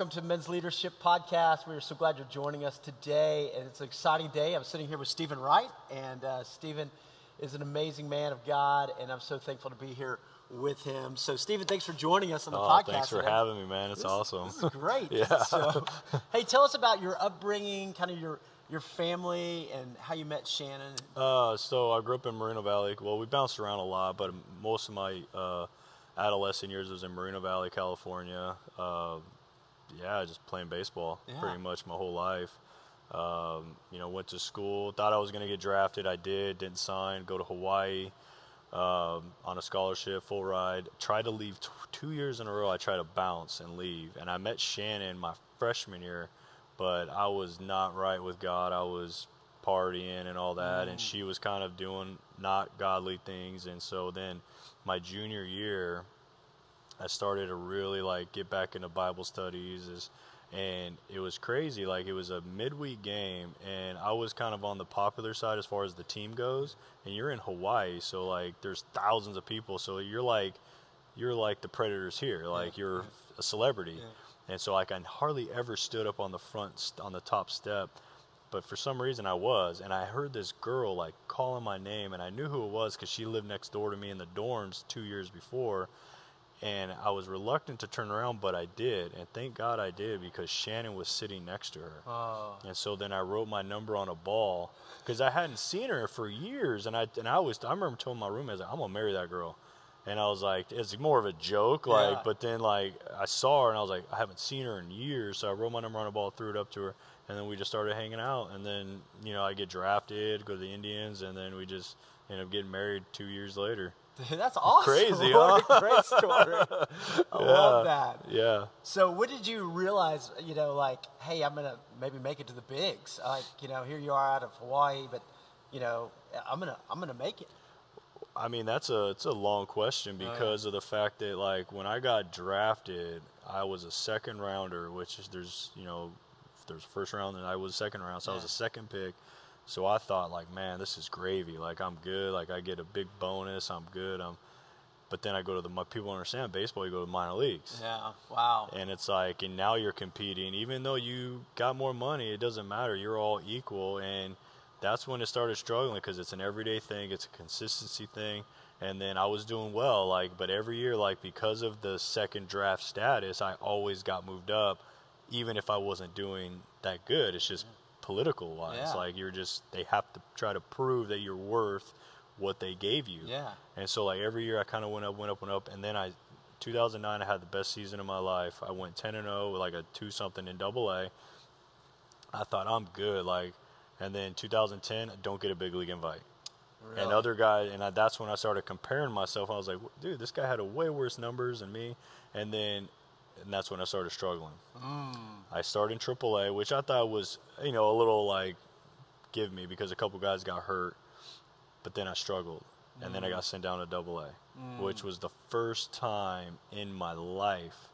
welcome to Men's Leadership Podcast. We are so glad you're joining us today, and it's an exciting day. I'm sitting here with Steven Wright, and uh, Steven is an amazing man of God, and I'm so thankful to be here with him. So, Steven, thanks for joining us on the oh, podcast. Thanks for today. having me, man. It's this, awesome. This is great. yeah. So, hey, tell us about your upbringing, kind of your your family, and how you met Shannon. Uh, so I grew up in Moreno Valley. Well, we bounced around a lot, but most of my uh, adolescent years was in Moreno Valley, California. Uh, yeah, just playing baseball Yeah. pretty much my whole life. Um, you know, went to school, thought I was going to get drafted. I did, didn't sign, go to Hawaii um, on a scholarship, full ride. Tried to leave t- two years in a row. I tried to bounce and leave. And I met Shannon my freshman year, but I was not right with God. I was partying and all that, and she was kind of doing not godly things. And so then my junior year, I started to really like get back into Bible studies is and it was crazy like it was a midweek game and I was kind of on the popular side as far as the team goes and you're in Hawaii so like there's thousands of people so you're like you're like the predators here like you're a celebrity. And so like I hardly ever stood up on the front on the top step but for some reason I was and I heard this girl like calling my name and I knew who it was cuz she lived next door to me in the dorms 2 years before and I was reluctant to turn around, but I did, and thank God I did because Shannon was sitting next to her. Oh. And so then I wrote my number on a ball because I hadn't seen her for years, and I and I was I remember telling my roommates like, I'm gonna marry that girl, and I was like it's more of a joke, like, Yeah. but then like I saw her and I was like I haven't seen her in years, so I wrote my number on a ball, threw it up to her, and then we just started hanging out, and then you know I get drafted, go to the Indians, and then we just end up getting married two years later. That's awesome. Crazy, What huh? a great story. I love that. Yeah. So, what did you realize, you know, like, hey, I'm gonna maybe make it to the bigs? Like, you know, here you are out of Hawaii, but, you know, I'm gonna, I'm gonna make it. I mean, that's a it's a long question Oh, yeah. because of the fact that like when I got drafted, I was a second rounder, which is there's you know there's first round and I was second round, so I was a second pick. So I thought like, man, this is gravy. Like I'm good. Like I get a big bonus. I'm good. I'm. But then I go to the people don't understand baseball. You go to minor leagues. Yeah. Wow. And it's like, and now you're competing. Even though you got more money, it doesn't matter. You're all equal. And that's when it started struggling because it's an everyday thing, it's a consistency thing. And then I was doing well, like, but every year, like, because of the second draft status, I always got moved up, even if I wasn't doing that good. It's just political wise. Yeah. Like, you're just, they have to try to prove that you're worth what they gave you. Yeah. And so like every year I kind of went up, went up, went up, and then I, 2009 I had the best season of my life. I went 10 and 0 with like a two something in Double A. I thought I'm good, like, and then 2010 don't get a big league invite. And other guy, and I, that's when I started comparing myself. I was like, dude, this guy had a way worse numbers than me. And then, and that's when I started struggling. Mm. I started in AAA, which I thought was, you know, a little like, give me because a couple guys got hurt, but then I struggled, and then I got sent down to Double A, which was the first time in my life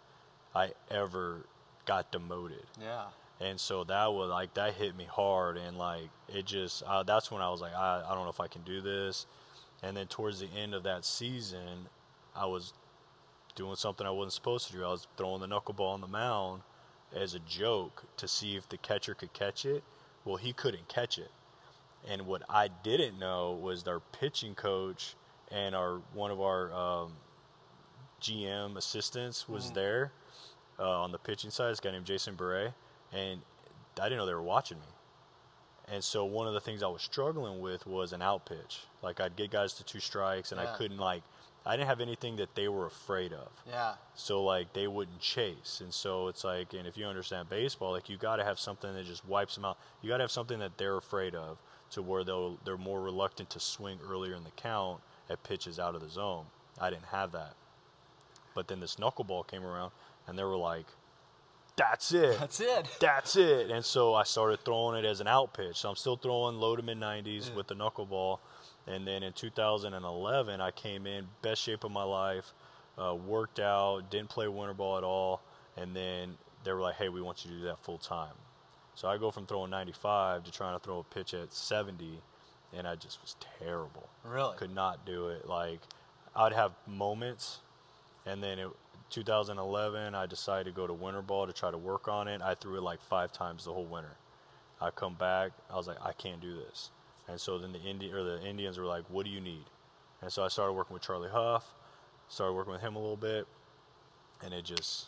I ever got demoted, Yeah. and so that was like that hit me hard, and like it just uh, that's when I was like, I, I don't know if I can do this, and then towards the end of that season, I was doing something I wasn't supposed to do. I was throwing the knuckleball on the mound as a joke to see if the catcher could catch it. Well, he couldn't catch it. And what I didn't know was our pitching coach and our one of our um, GM assistants was there uh, on the pitching side. This guy named Jason Bere, and I didn't know they were watching me. And so one of the things I was struggling with was an out pitch. Like I'd get guys to two strikes, and Yeah. I couldn't like. I didn't have anything that they were afraid of. Yeah. So like they wouldn't chase, and so it's like, and if you understand baseball, like you got to have something that just wipes them out. You got to have something that they're afraid of, to where they'll they're more reluctant to swing earlier in the count at pitches out of the zone. I didn't have that, but then this knuckleball came around, and they were like, "That's it, That's it. that's it." And so I started throwing it as an out pitch. So I'm still throwing low to mid 90s Yeah. with the knuckleball. And then in 2011, I came in best shape of my life, uh, worked out, didn't play winter ball at all, and then they were like, "Hey, we want you to do that full time." So I go from throwing 95 to trying to throw a pitch at 70, and I just was terrible. Really? Could not do it. Like I'd have moments, and then it, 2011, I decided to go to winter ball to try to work on it. I threw it like five times the whole winter. I come back, I was like, I can't do this. And so then the Indi- or the Indians were like, "What do you need?" And so I started working with Charlie Hough, started working with him a little bit, and it just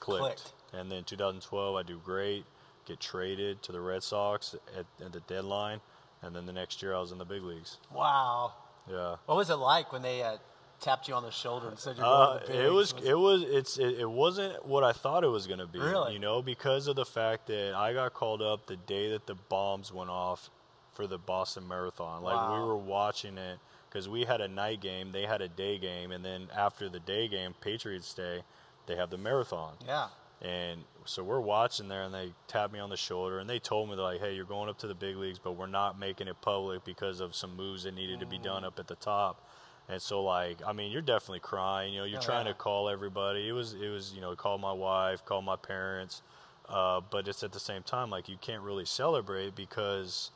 clicked. Clicked. And then 2012, I do great, get traded to the Red Sox at, at the deadline, and then the next year I was in the big leagues. Wow. Yeah. What was it like when they uh, tapped you on the shoulder and said you're Uh, going to the big it was it was it's it, it wasn't what I thought it was gonna be. Really? You know, because of the fact that I got called up the day that the bombs went off for the Boston Marathon. Like we were watching it because we had a night game, they had a day game, and then after the day game, Patriots Day, they have the marathon. yeah. And so we're watching there, and they tapped me on the shoulder, and they told me they're like, "Hey, you're going up to the big leagues, but we're not making it public because of some moves that needed to be done Mm. up at the top." And so, like, I mean, you're definitely crying. You know, you're Oh, trying yeah. to call everybody. It was, it was, you know, call my wife, call my parents, uh, but it's at the same time like you can't really celebrate because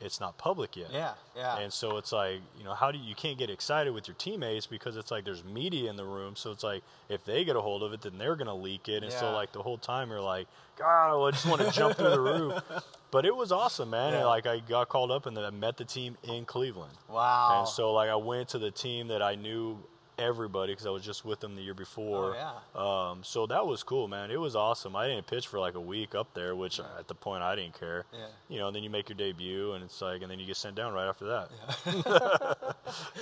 it's not public yet. Yeah. Yeah. And so it's like, you know, how do you, you can't get excited with your teammates because it's like there's media in the room. So it's like if they get a hold of it, then they're gonna leak it. And so like the whole time you're like, God, I just want to jump through the roof. But it was awesome, man. And like I got called up and then I met the team in Cleveland. wow. And so like I went to the team that I knew everybody because I was just with them the year before. Oh, Um, so that was cool, man. It was awesome. I didn't pitch for like a week up there, which at the point I didn't care. Yeah. You know, and then you make your debut, and it's like, and then you get sent down right after that.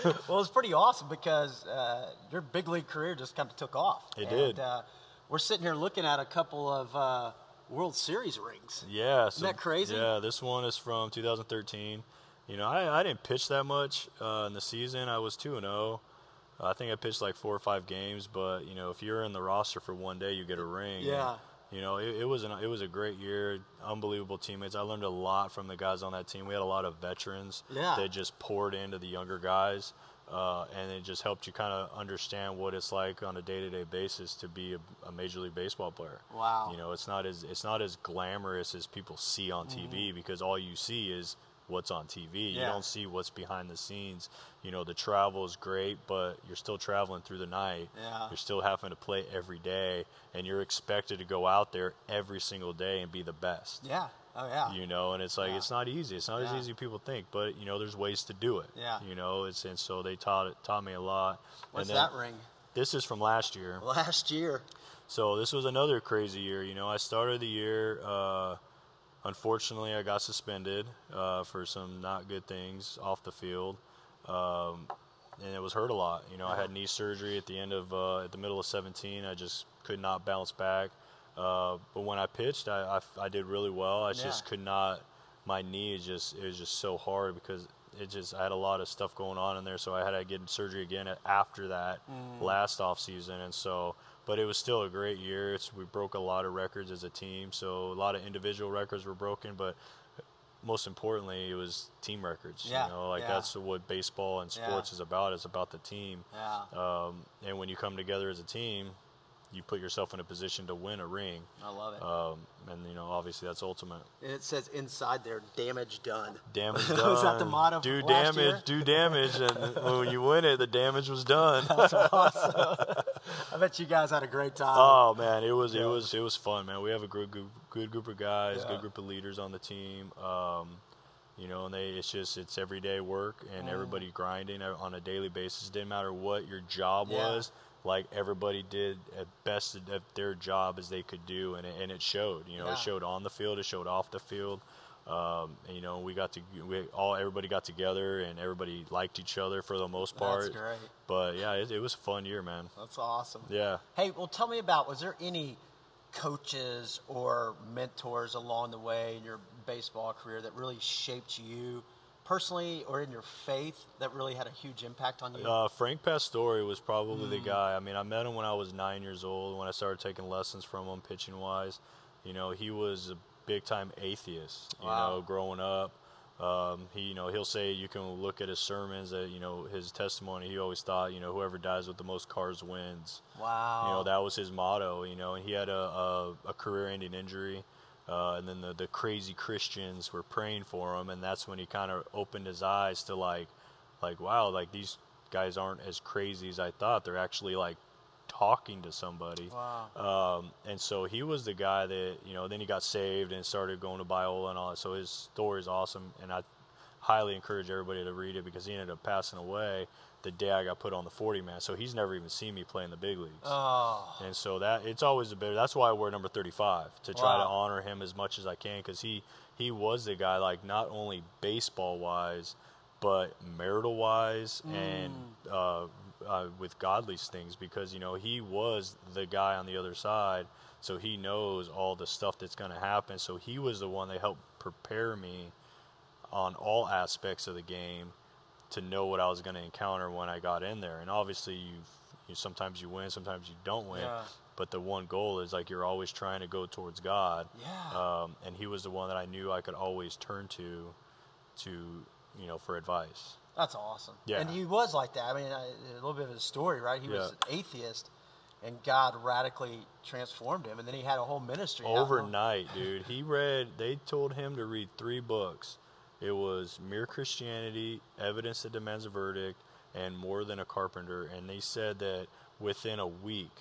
well, it's pretty awesome because uh, your big league career just kind of took off. It and, did. Uh, we're sitting here looking at a couple of uh, World Series rings. Yeah, so, isn't that crazy? Yeah, this one is from 2013. You know, I, I didn't pitch that much uh, in the season. I was two and zero. I think I pitched like four or five games, but you know, if you're in the roster for one day, you get a ring. Yeah. And, you know, it, it was an, it was a great year. Unbelievable teammates. I learned a lot from the guys on that team. We had a lot of veterans Yeah. that just poured into the younger guys, uh, and it just helped you kind of understand what it's like on a day-to-day basis to be a, a major league baseball player. Wow. You know, it's not as it's not as glamorous as people see on TV because all you see is what's on TV. You Mm-hmm. Don't see what's behind the scenes. You know, the travel is great, but you're still traveling through the night. Yeah. You're still having to play every day, and you're expected to go out there every single day and be the best. Yeah. Oh yeah. You know, and it's like Yeah. it's not easy. It's not Yeah. as easy as people think, but you know, there's ways to do it. Yeah. You know, it's and so they taught it taught me a lot. What's then, that ring? This is from last year. Last year. So this was another crazy year. You know, I started the year. Uh, unfortunately, I got suspended uh, for some not good things off the field, um, and it was hurt a lot. You know, I had knee surgery at the end of uh, at the middle of 17. I just could not bounce back. Uh, but when I pitched, I, I, I did really well. I just could not. My knee is just it was just so hard because it just I had a lot of stuff going on in there, so I had to get surgery again after that last off season, and so. But it was still a great year. It's, we broke a lot of records as a team, so a lot of individual records were broken, but most importantly, it was team records. Yeah, You know, like yeah. that's what baseball and sports Yeah. is about. It's about the team. Yeah. Um, and when you come together as a team, you put yourself in a position to win a ring. I love it. Um, and you know, obviously, that's ultimate. and it says inside there, damage done. Damage Was done. that the motto Do damage. year? Do damage. And when you win it, the damage was done. That's awesome. I bet you guys had a great time. Oh man, it was Yeah. it was it was fun, man. We have a good group, good group of guys, Yeah. good group of leaders on the team. Um, you know, and they it's just it's everyday work and Mm. everybody grinding on a daily basis. Didn't matter what your job Yeah. was. Like everybody did at best at their job as they could do, and it, and it showed. You know, Yeah. it showed on the field, it showed off the field. Um, and, you know, we got to we all everybody got together, and everybody liked each other for the most part. That's great. But yeah, it, it was a fun year, man. That's awesome. Yeah. Hey, well, tell me about was there any coaches or mentors along the way in your baseball career that really shaped you personally or in your faith that really had a huge impact on you? Uh, Frank Pastore was probably the guy. I mean, I met him when I was nine years old. When I started taking lessons from him, pitching wise, you know, he was a big time atheist. You Wow. know, growing up, um, he, you know, he'll say you can look at his sermons that you know his testimony. He always thought, you know, whoever dies with the most cars wins. wow. You know, that was his motto. You know, and he had a a, a career-ending injury. Uh, and then the, the crazy Christians were praying for him, and that's when he kind of opened his eyes to like, like wow, like these guys aren't as crazy as I thought. They're actually like talking to somebody. Wow. Um, and so he was the guy that you know. Then he got saved and started going to Biola and all that. So his story is awesome, and I highly encourage everybody to read it because he ended up passing away the day I got put on the 40 man. So he's never even seen me play in the big leagues. Oh. And so that it's always a bit. That's why I wear number 35 to try to honor him as much as I can because he he was the guy like not only baseball wise, but marital wise and uh, uh, with godly things because you know he was the guy on the other side, so he knows all the stuff that's going to happen. So he was the one that helped prepare me on all aspects of the game to know what I was going to encounter when I got in there. And obviously, you you sometimes you win, sometimes you don't win. Yeah. But the one goal is like you're always trying to go towards God. Yeah. Um, and he was the one that I knew I could always turn to, to you know, for advice. That's awesome. Yeah. And he was like that. I mean, I, a little bit of his story, right? He was an atheist, and God radically transformed him, and then he had a whole ministry. out in the- Overnight, dude. He read. They told him to read three books. It was Mere Christianity, Evidence That Demands a Verdict, and More Than a Carpenter. And they said that within a week,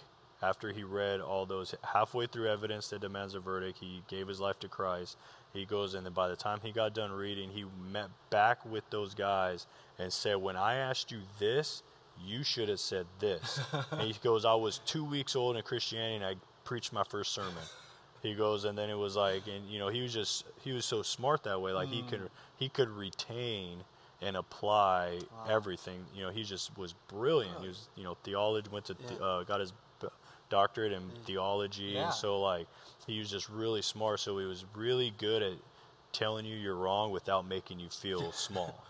after he read all those, halfway through Evidence That Demands a Verdict, he gave his life to Christ. He goes, and then by the time he got done reading, he met back with those guys and said, "When I asked you this, you should have said this." and he goes, "I was two weeks old in Christianity, and I preached my first sermon." He goes, and then it was like, and you know, he was just he was so smart that way. Like he could he could retain and apply everything. You know, he just was brilliant. He was you know theology went to the, uh, got his doctorate in theology, Yeah. and so like he was just really smart. So he was really good at telling you you're wrong without making you feel small.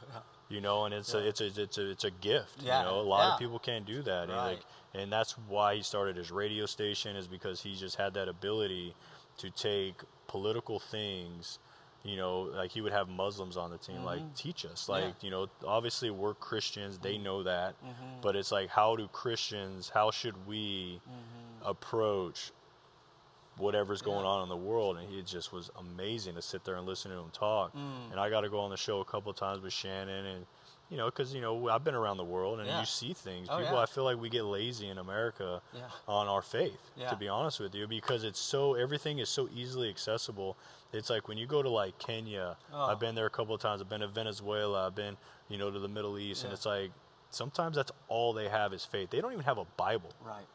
You know, and it's a it's a it's a it's a gift. Yeah, You know, a lot yeah. of people can't do that. And, Right. like, and that's why he started his radio station is because he just had that ability to take political things you know like he would have muslims on the team like teach us like Mm-hmm. Yeah. you know obviously we're christians they know that Mm-hmm. but it's like how do christians how should we Mm-hmm. approach whatever's going on in the world and he just was amazing to sit there and listen to him talk Mm. and i got to go on the show a couple of times with shannon and you know because you know i've been around the world and Yeah. you see things Oh, people yeah. i feel like we get lazy in america Yeah. on our faith to be honest with you because it's so everything is so easily accessible it's like when you go to like kenya Oh. i've been there a couple of times i've been to venezuela i've been you know to the middle east and it's like sometimes that's all they have is faith they don't even have a bible Right.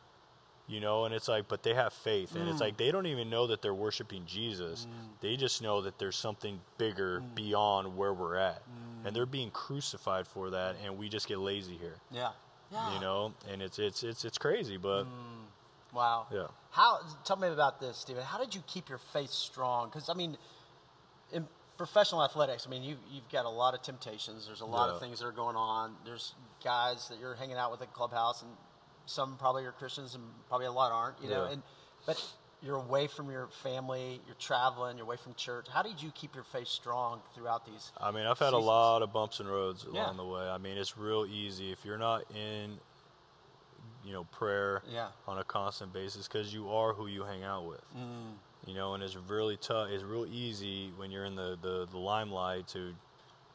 You know and it's like but they have faith and it's Mm. like they don't even know that they're worshiping jesus they just know that there's something bigger Mm. beyond where we're at and they're being crucified for that and we just get lazy here Yeah. Yeah. you know and it's it's it's it's crazy but Wow. yeah How? Tell me about this, Steven. How did you keep your faith strong? Because I mean, in professional athletics, I mean, you you've got a lot of temptations. There's a lot of things that are going on. There's guys that you're hanging out with at the clubhouse, and some probably are Christians, and probably a lot aren't. You know, Yeah. and but you're away from your family. You're traveling. You're away from church. How did you keep your faith strong throughout these? I mean, I've had a lot of bumps and roads Yeah. along the way. I mean, it's real easy if you're not in, you know, prayer Yeah. on a constant basis because you are who you hang out with. Mm. You know, and it's really tough. It's real easy when you're in the, the, the limelight to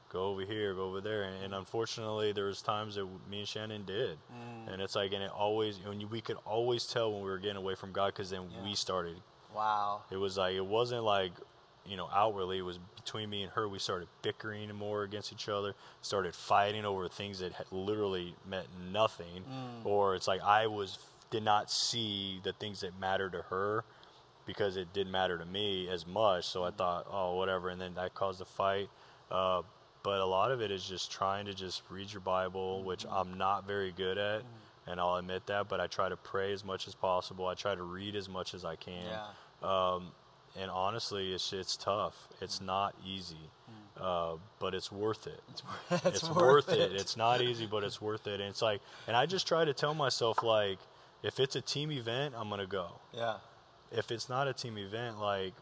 go over here, go over there, and, and unfortunately, there was times that me and Shannon did, Mm. and it's like, and it always, and you, we could always tell when we were getting away from God because then Yeah. we started Wow. it was like it wasn't like you know outwardly. It was between me and her. We started bickering more against each other. Started fighting over things that literally meant nothing. Or it's like I was did not see the things that mattered to her because it didn't matter to me as much. So I thought, oh, whatever, and then that caused a fight. Uh, but a lot of it is just trying to just read your Bible, which I'm not very good at, and I'll admit that. But I try to pray as much as possible. I try to read as much as I can. Yeah. Um, and honestly, it's it's tough. It's not easy, uh, but it's worth it. It's, it's, It's, worth it. It's not easy, but it's worth it. And it's like, and I just try to tell myself like, if it's a team event, I'm gonna go. yeah. If it's not a team event, like,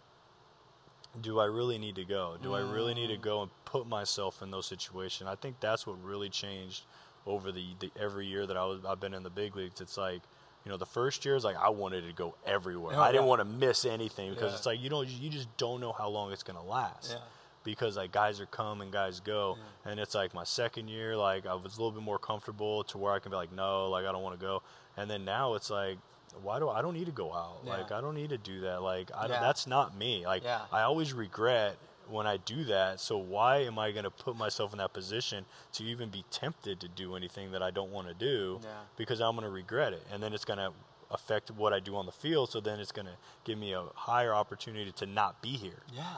do I really need to go? Do I really need to mm. go and put myself in those situations? I think that's what really changed over the, the every year that I was I've been in the big leagues. It's like, you know, the first year is like I wanted to go everywhere. Oh, I didn't yeah. want to miss anything because Yeah. it's like you know you just don't know how long it's gonna last. Yeah. because like guys are come and guys go, and it's like my second year, like I was a little bit more comfortable to where I can be like, no, like I don't want to go, and then now it's like. Why do I don't need to go out? Yeah. Like I don't need to do that. Like I don't, Yeah. that's not me. Like Yeah. I always regret when I do that. So why am I going to put myself in that position to even be tempted to do anything that I don't want to do? Yeah. Because I'm going to regret it, and then it's going to affect what I do on the field. So then it's going to give me a higher opportunity to not be here. Yeah.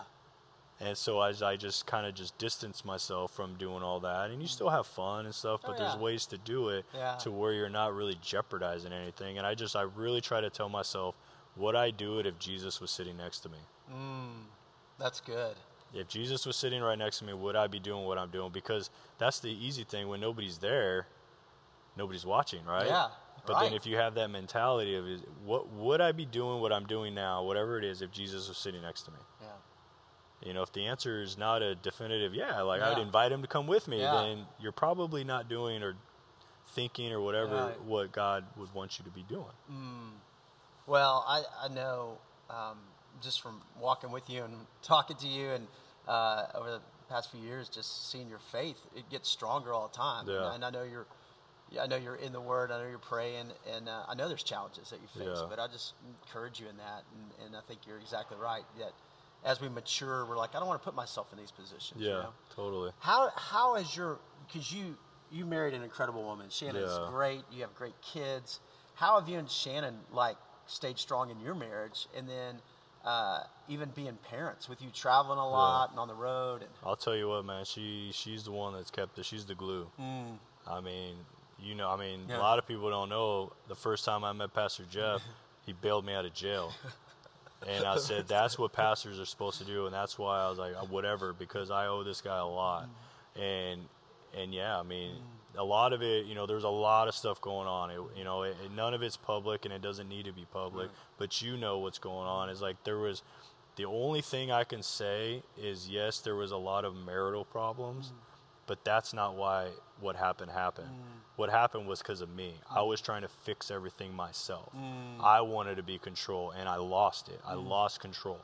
And so as I just kind of just distance myself from doing all that, and you mm. still have fun and stuff, Oh, but there's ways to do it Yeah. to where you're not really jeopardizing anything. And I just I really try to tell myself, would I do it if Jesus was sitting next to me? Mm. That's good. if Jesus was sitting right next to me, would I be doing what I'm doing? Because that's the easy thing. When nobody's there, nobody's watching, right? Yeah, But right. then if you have that mentality of, what would I be doing what I'm doing now, whatever it is, if Jesus was sitting next to me? Yeah. You know, if the answer is not a definitive, yeah, like Yeah. I'd invite him to come with me, Yeah. then you're probably not doing or thinking or whatever Right. what God would want you to be doing. Well, I, I know um, just from walking with you and talking to you and uh, over the past few years, just seeing your faith, it gets stronger all the time. Yeah. And I know you're, yeah, I know you're in the Word. I know you're praying, and uh, I know there's challenges that you face. Yeah. But I just encourage you in that, and, and I think you're exactly right. That as we mature, we're like, I don't want to put myself in these positions. you Yeah, know? totally. How how is your because you you married an incredible woman. Shannon's Yeah. great. You have great kids. How have you and Shannon like stayed strong in your marriage, and then uh, even being parents with you traveling a lot and on the road? And, I'll tell you what, man. She she's the one that's kept it. She's the glue. I mean, you know, I mean, Yeah. a lot of people don't know. The first time I met Pastor Jeff, he bailed me out of jail, and I said that's what pastors are supposed to do, and that's why I was like, "Uh, whatever, because I owe this guy a lot, and and yeah, I mean. A lot of it, you know, there's a lot of stuff going on. It, you know, it, none of it's public, and it doesn't need to be public. But you know what's going on. Is like there was, the only thing I can say is yes, there was a lot of marital problems, but that's not why what happened happened. Mm. What happened was because of me. I mm. was trying to fix everything myself. Mm. I wanted to be control, and I lost it. I lost control.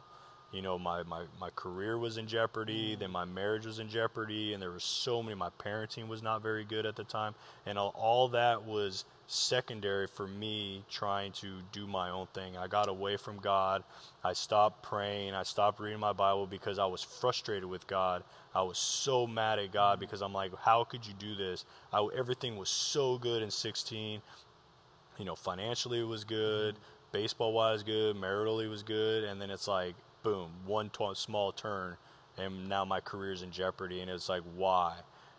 You know, my, my, my career was in jeopardy, then my marriage was in jeopardy, and there was so many. My parenting was not very good at the time, and all, all that was secondary for me trying to do my own thing. I got away from God. I stopped praying. I stopped reading my Bible because I was frustrated with God. I was so mad at God because I'm like, how could you do this? I, everything was so good in 16. You know, financially it was good, baseball wise good, maritally was good, and then it's like, boom, one tw- small turn, and now my career's in jeopardy. And it's like, why?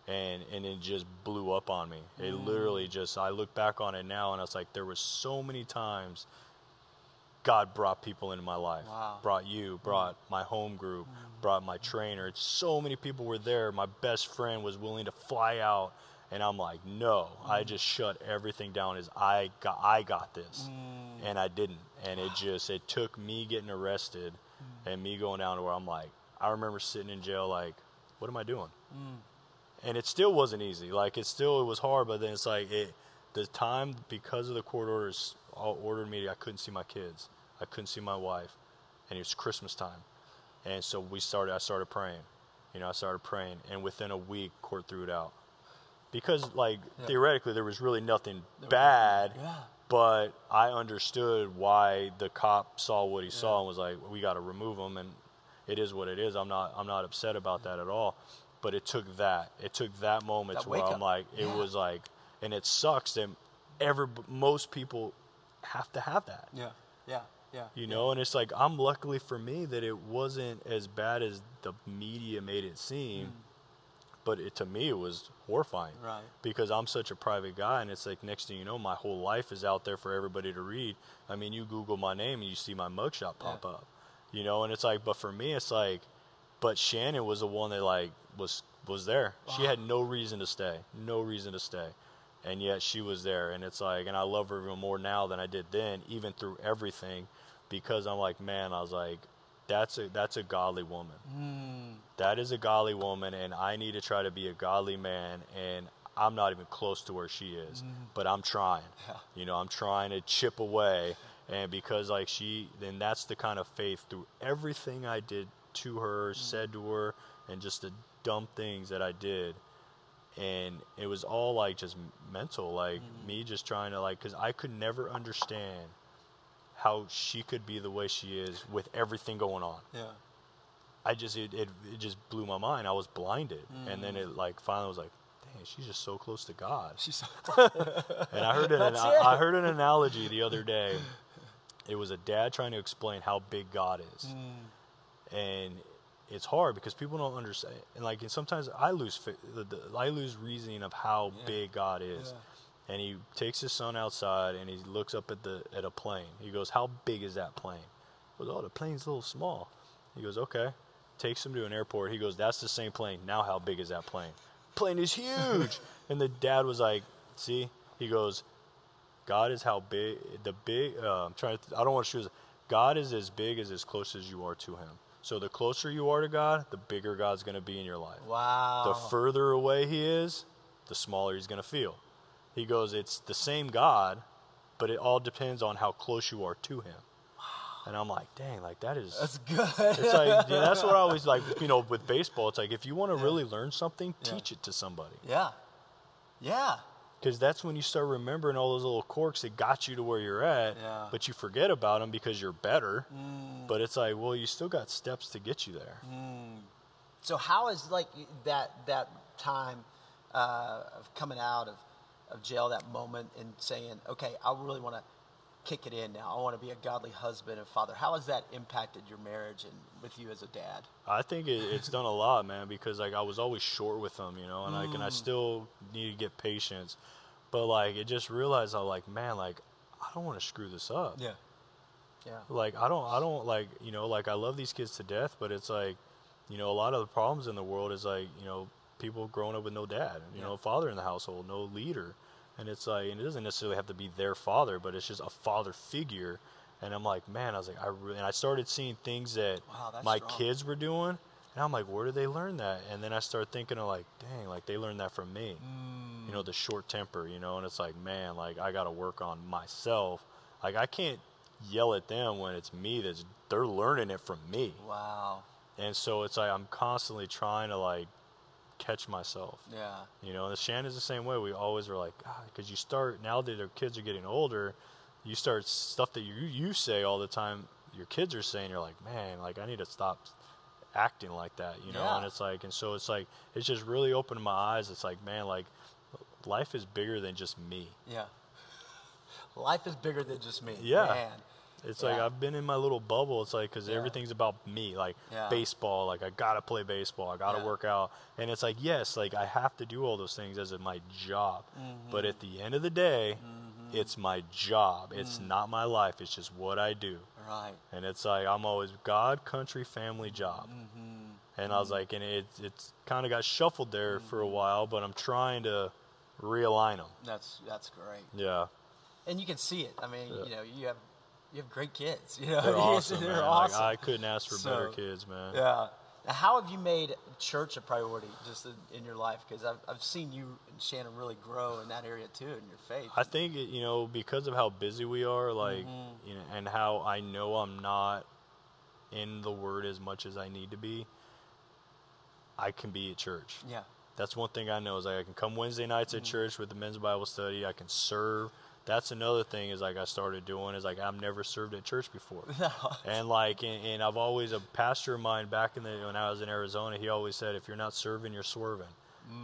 And and it just blew up on me. It mm. literally just. I look back on it now, and I was like there was so many times God brought people into my life. Wow. Brought you, brought mm. my home group, mm. brought my trainer. So many people were there. My best friend was willing to fly out and I'm like, "No, I just shut everything down as I got I got this." And I didn't. And it just it took me getting arrested and me going down to where I'm like, I remember sitting in jail like, "What am I doing?" And it still wasn't easy. Like it still it was hard, but then it's like it the time because of the court orders all ordered me. I couldn't see my kids. I couldn't see my wife, and it was Christmas time, and so we started. I started praying. You know, I started praying, and within a week, court threw it out because, like, theoretically, there was really nothing bad. Yeah. But I understood why the cop saw what he saw and was like, "We got to remove him." And it is what it is. I'm not. I'm not upset about that at all. But it took that. It took that moment That to where I'm up. like, it Yeah. was like, and it sucks that every most people have to have that. Yeah. Yeah. Yeah. You know, and it's like I'm luckily for me that it wasn't as bad as the media made it seem, mm. but it, to me it was horrifying. Right. Because I'm such a private guy, and it's like next thing you know, my whole life is out there for everybody to read. I mean, you Google my name and you see my mugshot pop Yeah. up. You know, and it's like, but for me, it's like, but Shannon was the one that like was was there. She had no reason to stay, no reason to stay, and yet she was there. And it's like, and I love her even more now than I did then, even through everything, because I'm like, man, I was like, that's a that's a godly woman. Mm. That is a godly woman, and I need to try to be a godly man. And I'm not even close to where she is, mm-hmm. but I'm trying. Yeah. You know, I'm trying to chip away, and because like she, then that's the kind of faith through everything I did to her, said to her, and just the dumb things that I did. And it was all like just mental, like me just trying to like, because I could never understand how she could be the way she is with everything going on. Yeah. I just it, it, it just blew my mind. I was blinded, and then it like finally was like, dang, she's just so close to God. She's And I heard an it. I heard an analogy the other day. It was a dad trying to explain how big God is, Mm. And it's hard because people don't understand. And like, and sometimes I lose the, the, I lose reasoning of how Yeah. big God is. And he takes his son outside and he looks up at the at a plane. He goes, "How big is that plane?" He goes, "Oh, the plane's a little small." He goes, "Okay." Takes him to an airport. He goes, "That's the same plane. Now, how big is that plane?" Plane is huge. and the dad was like, "See?" He goes, God is how big the big. Uh, I'm trying to. I don't want to choose. God is as big as as close as you are to Him. So the closer you are to God, the bigger God's going to be in your life. Wow. The further away He is, the smaller He's going to feel. He goes, it's the same God, but it all depends on how close you are to Him. And I'm like, dang, like that is. That's good. it's like yeah, that's what I always like. You know, with baseball, it's like if you want to really learn something, Yeah. teach it to somebody yeah. Yeah. Because that's when you start remembering all those little quirks that got you to where you're at Yeah. but you forget about them because you're better Mm. but it's like well you still got steps to get you there So how is like that that time uh, of coming out of, of jail, that moment, and saying, okay, I really want to kick it in now. I want to be a godly husband and father. How has that impacted your marriage and with you as a dad? i think it, it's done a lot man because like i was always short with them you know and like and i mm. still need to get patience but like it just realized i like man like i don't want to screw this up Yeah. Yeah. like i don't i don't like you know like i love these kids to death but it's like you know a lot of the problems in the world is like you know people growing up with no dad you Yeah. know father in the household no leader and it's like and it doesn't necessarily have to be their father but it's just a father figure and i'm like man i was like i really and i started seeing things that Wow, my strong. kids were doing and i'm like where did they learn that and then i started thinking of like dang like they learned that from me Mm. you know the short temper you know and it's like man like i gotta work on myself like i can't yell at them when it's me that's they're learning it from me Wow. and so it's like i'm constantly trying to like catch myself Yeah. you know and shannon's the same way we always were like ah, because you start now that their kids are getting older you start stuff that you you say all the time your kids are saying you're like man like i need to stop acting like that you know Yeah. and it's like and so it's like it's just really opened my eyes it's like man like life is bigger than just me Yeah. Life is bigger than just me. Yeah. Man. It's like I've been in my little bubble. It's like because Yeah. everything's about me, like Yeah. baseball. Like I gotta play baseball. I gotta Yeah. work out, and it's like yes, like I have to do all those things as my job. Mm-hmm. But at the end of the day, it's my job. It's Mm. not my life. It's just what I do. Right. And it's like I'm always God, country, family, job. Mm-hmm. And I was like, and it it's kind of got shuffled there for Mm-hmm. a while, but I'm trying to realign them. That's that's great. Yeah, And you can see it. I mean, Yeah. you know, you have you have great kids. You know, they're awesome, They're awesome. Like, I couldn't ask for better kids, man. Yeah. Now, how have you made church a priority just in, in your life? Because I've, I've seen you and Shannon really grow in that area too, in your faith. I think you know because of how busy we are, like, Mm-hmm. you know, and how I know I'm not in the Word as much as I need to be. I can be at church. yeah. That's one thing I know is like I can come Wednesday nights Mm-hmm. at church with the men's Bible study. I can serve. That's another thing is like I started doing is like I've never served at church before. No. And like, and, and I've always a pastor of mine back in the when I was in Arizona. He always said, "If you're not serving, you're swerving."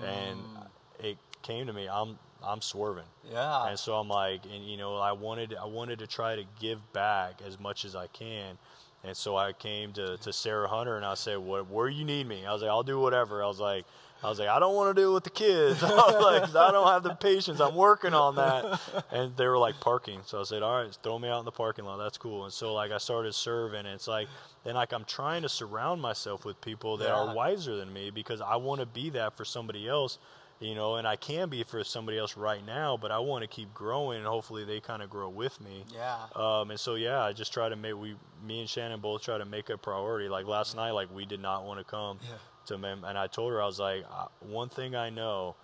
And mm. it came to me, I'm I'm swerving. Yeah. And so I'm like, and you know, I wanted I wanted to try to give back as much as I can. And so I came to, to Sarah Hunter and I said, "What where you need me?" I was like, "I'll do whatever." I was like, I was like, "I don't want to deal with the kids." I was like, "I don't have the patience. I'm working on that." And they were like parking, so I said, "All right, throw me out in the parking lot. That's cool." And so like I started serving. And it's like, and like I'm trying to surround myself with people that Yeah. are wiser than me because I want to be that for somebody else you know, and I can be for somebody else right now, but I want to keep growing, and hopefully they kind of grow with me. Yeah. Um, and so yeah, I just try to make we, me and Shannon both try to make a priority. Like last night, like we did not want to come Yeah. To mem- and I told her I was like, one thing I know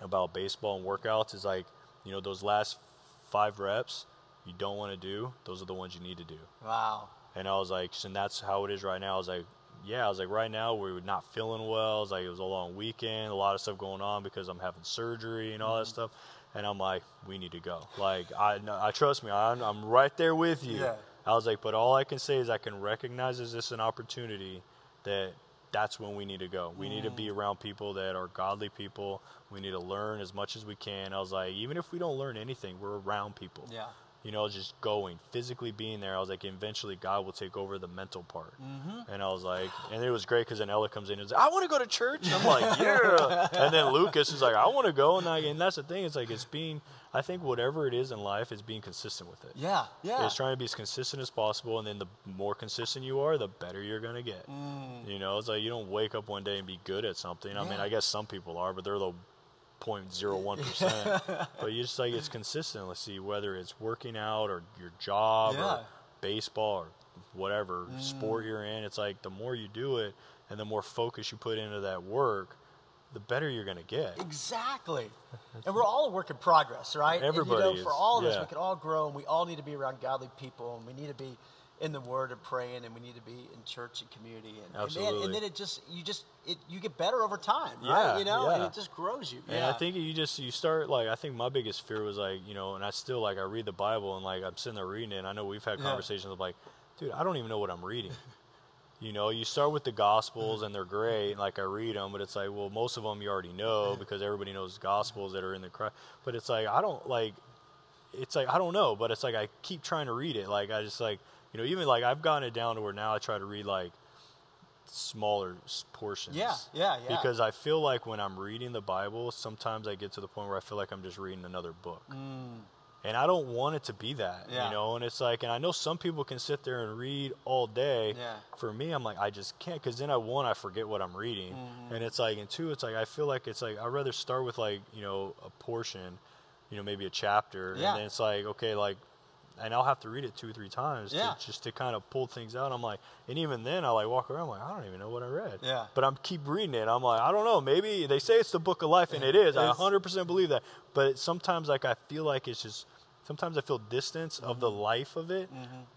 about baseball and workouts is like, you know, those last five reps you don't want to do, those are the ones you need to do. Wow. And I was like, and that's how it is right now. I was like, yeah, I was like, right now we're not feeling well. I was like, it was a long weekend, a lot of stuff going on because I'm having surgery and all that Mm-hmm. stuff. And I'm like, we need to go. Like, I, I trust me, I'm, I'm right there with you. Yeah. I was like, but all I can say is I can recognize is this an opportunity that that's when we need to go. We need to Mm. be around people that are godly people. We need to learn as much as we can. I was like, even if we don't learn anything, we're around people. Yeah. You know, just going, physically being there. I was like, eventually God will take over the mental part. Mm-hmm. And I was like, and it was great because then Ella comes in and is like, I want to go to church. And I'm like, yeah. and then Lucas is like, I want to go. And, I, and that's the thing. It's like, it's being, I think whatever it is in life, is being consistent with it. Yeah. Yeah. It's trying to be as consistent as possible, and then the more consistent you are, the better you're gonna get. Mm. You know, it's like you don't wake up one day and be good at something. I mean, I guess some people are, but they're the 0.01 percent. But you just like it's consistent. Let's see whether it's working out or your job Yeah. Mm. or baseball or whatever sport you're in. It's like the more you do it, and the more focus you put into that work, the better you're gonna get. Exactly. And we're all a work in progress, right? And, Everybody you know, for all of us, we can all grow and we all need to be around godly people and we need to be in the word and praying and we need to be in church and community and, and, then, and then it just you just it, you get better over time, right? Yeah, You know, and it just grows you. And yeah. I think you just you start like I think my biggest fear was like you know, and I still like I read the Bible and like I'm sitting there reading it. and I know we've had Yeah. conversations of like, dude, I don't even know what I'm reading. you know, you start with the Gospels and they're great, and like I read them, but it's like, well, most of them you already know because everybody knows Gospels that are in the Christ. But it's like I don't like. It's like I don't know, but it's like I keep trying to read it. Like I just like you know, even like I've gotten it down to where now I try to read like smaller portions. Yeah, yeah, yeah. Because I feel like when I'm reading the Bible, sometimes I get to the point where I feel like I'm just reading another book. And I don't want it to be that, Mm. Yeah. you know. And it's like, and I know some people can sit there and read all day. Yeah. For me, I'm like, I just can't, because then I one, I forget what I'm reading, Mm-hmm. and it's like, and two, it's like I feel like it's like I'd rather start with like you know a portion, you know, maybe a chapter, Yeah. and then it's like okay, like, and I'll have to read it two or three times Yeah. to, just to kind of pull things out. I'm like, and even then, I like walk around like I don't even know what I read. Yeah. But I'm keep reading it. I'm like, I don't know. Maybe they say it's the book of life, and it is. I 100% believe that. But sometimes, like, I feel like it's just. Sometimes I feel distance of Mm-hmm. the life of it,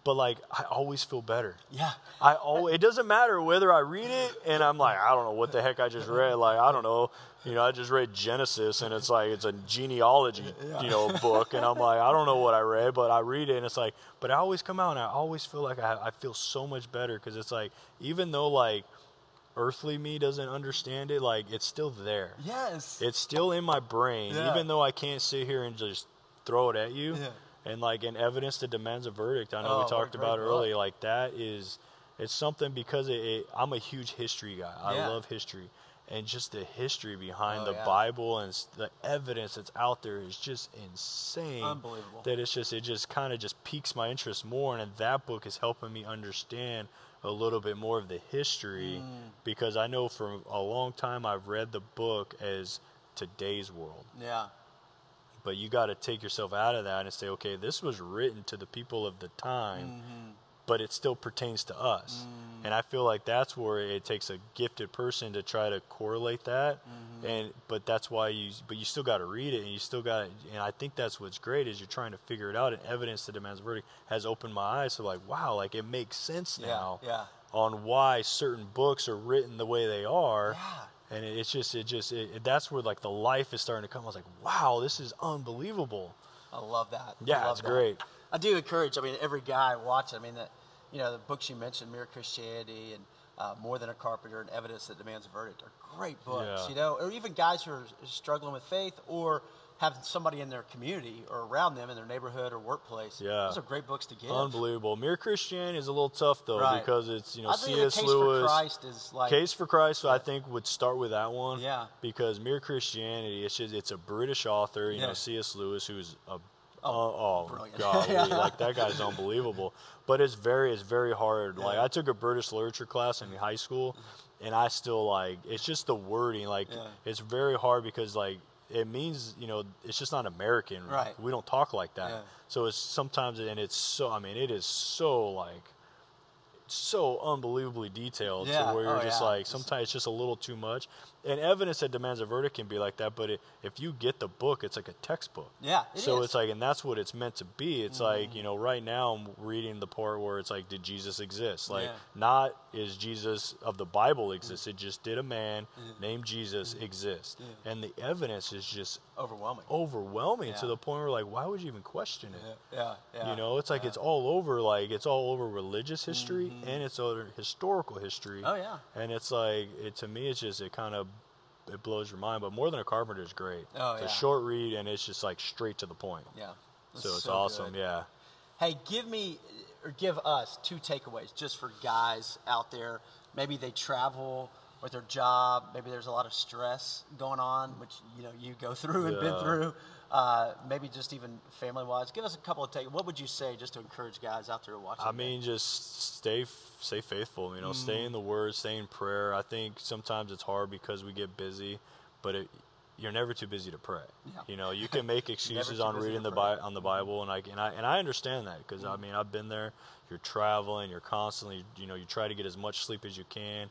but like I always feel better. yeah. I always, it doesn't matter whether I read it and I'm like, I don't know what the heck I just read. Like, I don't know, you know, I just read Genesis and it's like, it's a genealogy, you know, book. And I'm like, I don't know what I read, but I read it and it's like, but I always come out and I always feel like I, I feel so much better because it's like, even though like earthly me doesn't understand it, like it's still there. Yes. It's still in my brain, Yeah. even though I can't sit here and just throw it at you. Yeah. And like in evidence that demands a verdict, I know Oh, we talked about earlier. Like that is, it's something because it, it, I'm a huge history guy. I Yeah. love history, and just the history behind Oh, the yeah. Bible and the evidence that's out there is just insane. Unbelievable. That it's just it just kind of just piques my interest more, and that book is helping me understand a little bit more of the history Mm. because I know for a long time I've read the book as today's world yeah. But you got to take yourself out of that and say okay this was written to the people of the time Mm-hmm. but it still pertains to us Mm. and i feel like that's where it takes a gifted person to try to correlate that Mm-hmm. and but that's why you but you still got to read it and you still got and i think that's what's great is you're trying to figure it out and evidence that demands a verdict has opened my eyes to like wow like it makes sense Yeah. now Yeah. on why certain books are written the way they are Yeah. And it- it's just it just it, it- that's where like the life is starting to come i was like wow this is unbelievable I love that. Yeah, love it's that. great. I do encourage. I mean, every guy watching. I mean, that you know, the books you mentioned, Mere Christianity and uh, More Than a Carpenter and Evidence That Demands a Verdict, are great books. Yeah. You know, or even guys who are struggling with faith or have somebody in their community or around them in their neighborhood or workplace. Yeah. those are great books to give. unbelievable mere christianity is a little tough though Right. because it's you know I think cs case lewis for Christ is like case for christ i think would start with that one Yeah. because mere christianity it's just it's a british author you Yeah. know cs lewis who's a oh, oh, oh brilliant. golly, Yeah. like that guy's unbelievable. But it's very, it's very hard. Like I took a British literature class in high school, and I still like it's just the wording. Like Yeah. it's very hard because like it means you know it's just not American. Right. We don't talk like that. Yeah. So it's sometimes and it's so. I mean, it is so like so unbelievably detailed Yeah. to where you're Oh, just yeah. like sometimes it's just a little too much. And evidence that demands a verdict can be like that, but it, if you get the book, it's like a textbook. Yeah, it so is. it's like, and that's what it's meant to be. It's mm-hmm. like you know, right now I'm reading the part where it's like, did Jesus exist? Like, Yeah. not is Jesus of the Bible exist. It just did a man mm-hmm. named Jesus mm-hmm. exist, and the evidence is just Overwhelming. overwhelming to the point where like, why would you even question it? Yeah, yeah. You know, it's like it's all over. Like it's all over religious history and it's over historical history. Mm-hmm. Oh, yeah. And it's like it to me, it's just it kind of it blows your mind. But more than a carpenter is great. Oh, it's yeah. a short read and it's just like straight to the point. Yeah. So it's awesome. good. Yeah. Hey, give me or give us two takeaways just for guys out there. Maybe they travel with their job. Maybe there's a lot of stress going on, which you know you go through and been through. Uh, maybe just even family wise. Give us a couple of take. What would you say just to encourage guys out there watching? I mean, just stay stay faithful. You know, stay in the Word, stay in prayer. I think sometimes it's hard because we get busy, but it, you're never too busy to pray. Yeah. You know, you can make excuses on reading the. Bi- on the Bible, and I and I and I understand that because I mean I've been there. You're traveling, you're constantly, you know, you try to get as much sleep as you can,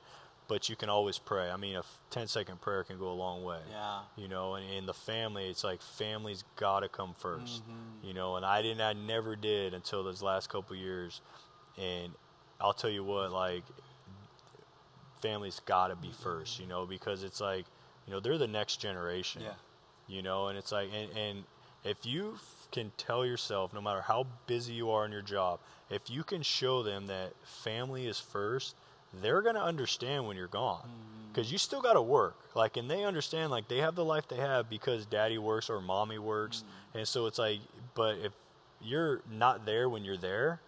but you can always pray. I mean, a 10 second prayer can go a long way. Yeah. You know, and in the family, it's like family's got to come 1st mm-hmm. You know, and I didn't, I never did until those last couple years, and I'll tell you what, like family's got to be first, you know, because it's like, you know, they're the next generation. Yeah. You know, and it's like, and, and if you f- can tell yourself, no matter how busy you are in your job, if you can show them that family is first, they're going to understand when you're gone. Mm-hmm. Because you still got to work. Like, and they understand, like, they have the life they have because daddy works or mommy works. Mm-hmm. And so it's like, but if you're not there when you're there,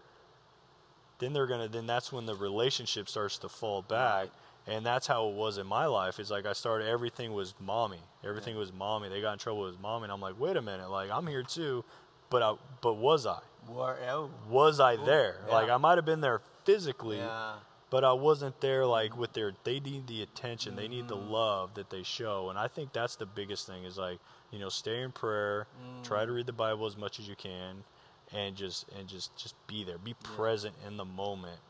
then they're gonna then that's when the relationship starts to fall back. And that's how it was in my life. Is like i started everything was mommy. Everything was mommy. They got in trouble with mommy. And i'm like wait a minute. Like i'm here too. But i but was i? War, oh, was i there? yeah. like i might have been there physically yeah. But i wasn't there like with their they need the attention they need the Mm-hmm. love that they show and i think that's the biggest thing is like you know stay in prayer try to Mm. read the bible as much as you can and just and just just be there be present in the moment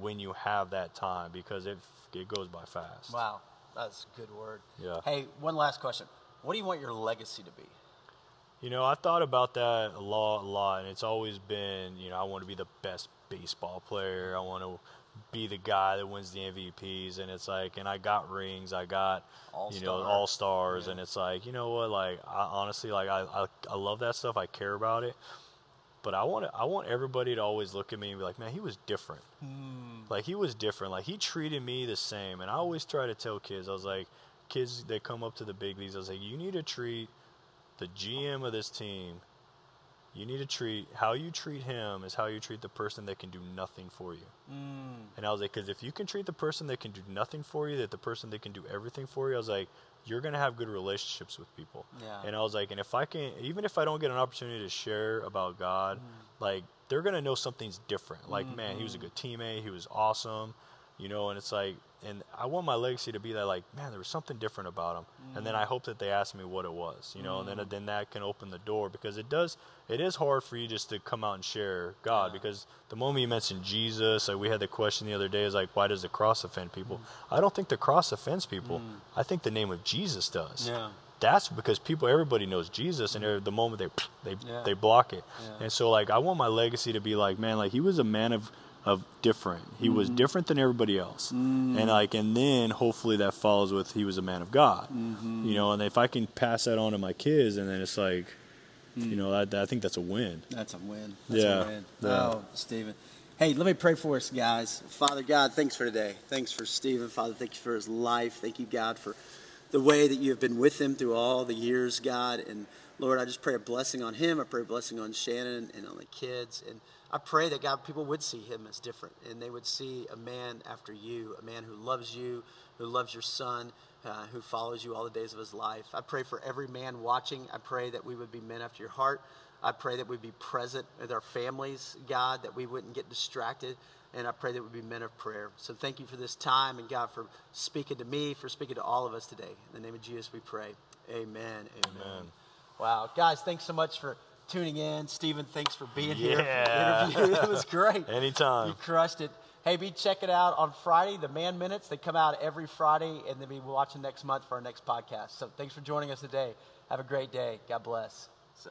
when you have that time because it it goes by fast Wow, that's a good word. Yeah. Hey, one last question. What do you want your legacy to be? You know, I thought about that a lot, a lot, and it's always been, you know, I want to be the best baseball player. I want to be the guy that wins the MVPs, and it's like, and I got rings, I got, all you know, All-star. all stars, and it's like, you know what, like, I honestly, like, I, I, I love that stuff. I care about it, but I want, I want everybody to always look at me and be like, man, he was different. Hmm. Like he was different. Like he treated me the same, and I always try to tell kids, I was like, kids that come up to the big leagues, I was like, you need to treat the GM of this team, you need to treat how you treat him is how you treat the person that can do nothing for you. Mm. And I was like, because if you can treat the person that can do nothing for you, that the person that can do everything for you, I was like, you're gonna have good relationships with people. Yeah. And I was like, and if I can, even if I don't get an opportunity to share about God, mm. like they're gonna know something's different. Like, mm, man, he was a mm. good teammate. He was awesome. You know, and it's like, and I want my legacy to be that, like, man, there was something different about him. And then I mm. hope that they ask me what it was, you know, and then mm. then that can open the door because it does. It is hard for you just to come out and share God because the moment you mention Jesus, like we had the question the other day, is like, why does the cross offend people? Mm. I don't think the cross offends people. I think the name of Jesus does Yeah. that's because people everybody knows jesus and the moment they they Yeah. they block it Yeah. and so like i want my legacy to be like man like he was a man of of different he was Mm-hmm. different than everybody else and like and then hopefully that follows with he was a man of god Mm-hmm. you know and if i can pass that on to my kids and then it's like Mm. you know I, I think that's a win That's a win. That's Yeah, a win. yeah. Oh, Steven. Hey, let me pray for us, guys. Father God, thanks for today. Thanks for Steven. Father, thank you for his life. Thank you, God, for the way that you have been with him through all the years, God. And Lord, I just pray a blessing on him. I pray a blessing on Shannon and on the kids. And I pray that, God, people would see him as different and they would see a man after you, a man who loves you, who loves your son, uh, who follows you all the days of his life. I pray for every man watching. I pray that we would be men after your heart. I pray that we'd be present with our families, God, that we wouldn't get distracted. And I pray that we'd be men of prayer. So thank you for this time and God for speaking to me, for speaking to all of us today. In the name of Jesus, we pray. Amen. Amen. Amen. Wow. Guys, thanks so much for tuning in. Steven, thanks for being here. Yeah. interview. It was great. Anytime. You crushed it. Hey, be check it out on Friday, the Man Minutes. They come out every Friday, and then be watching next month for our next podcast. So thanks for joining us today. Have a great day. God bless. So.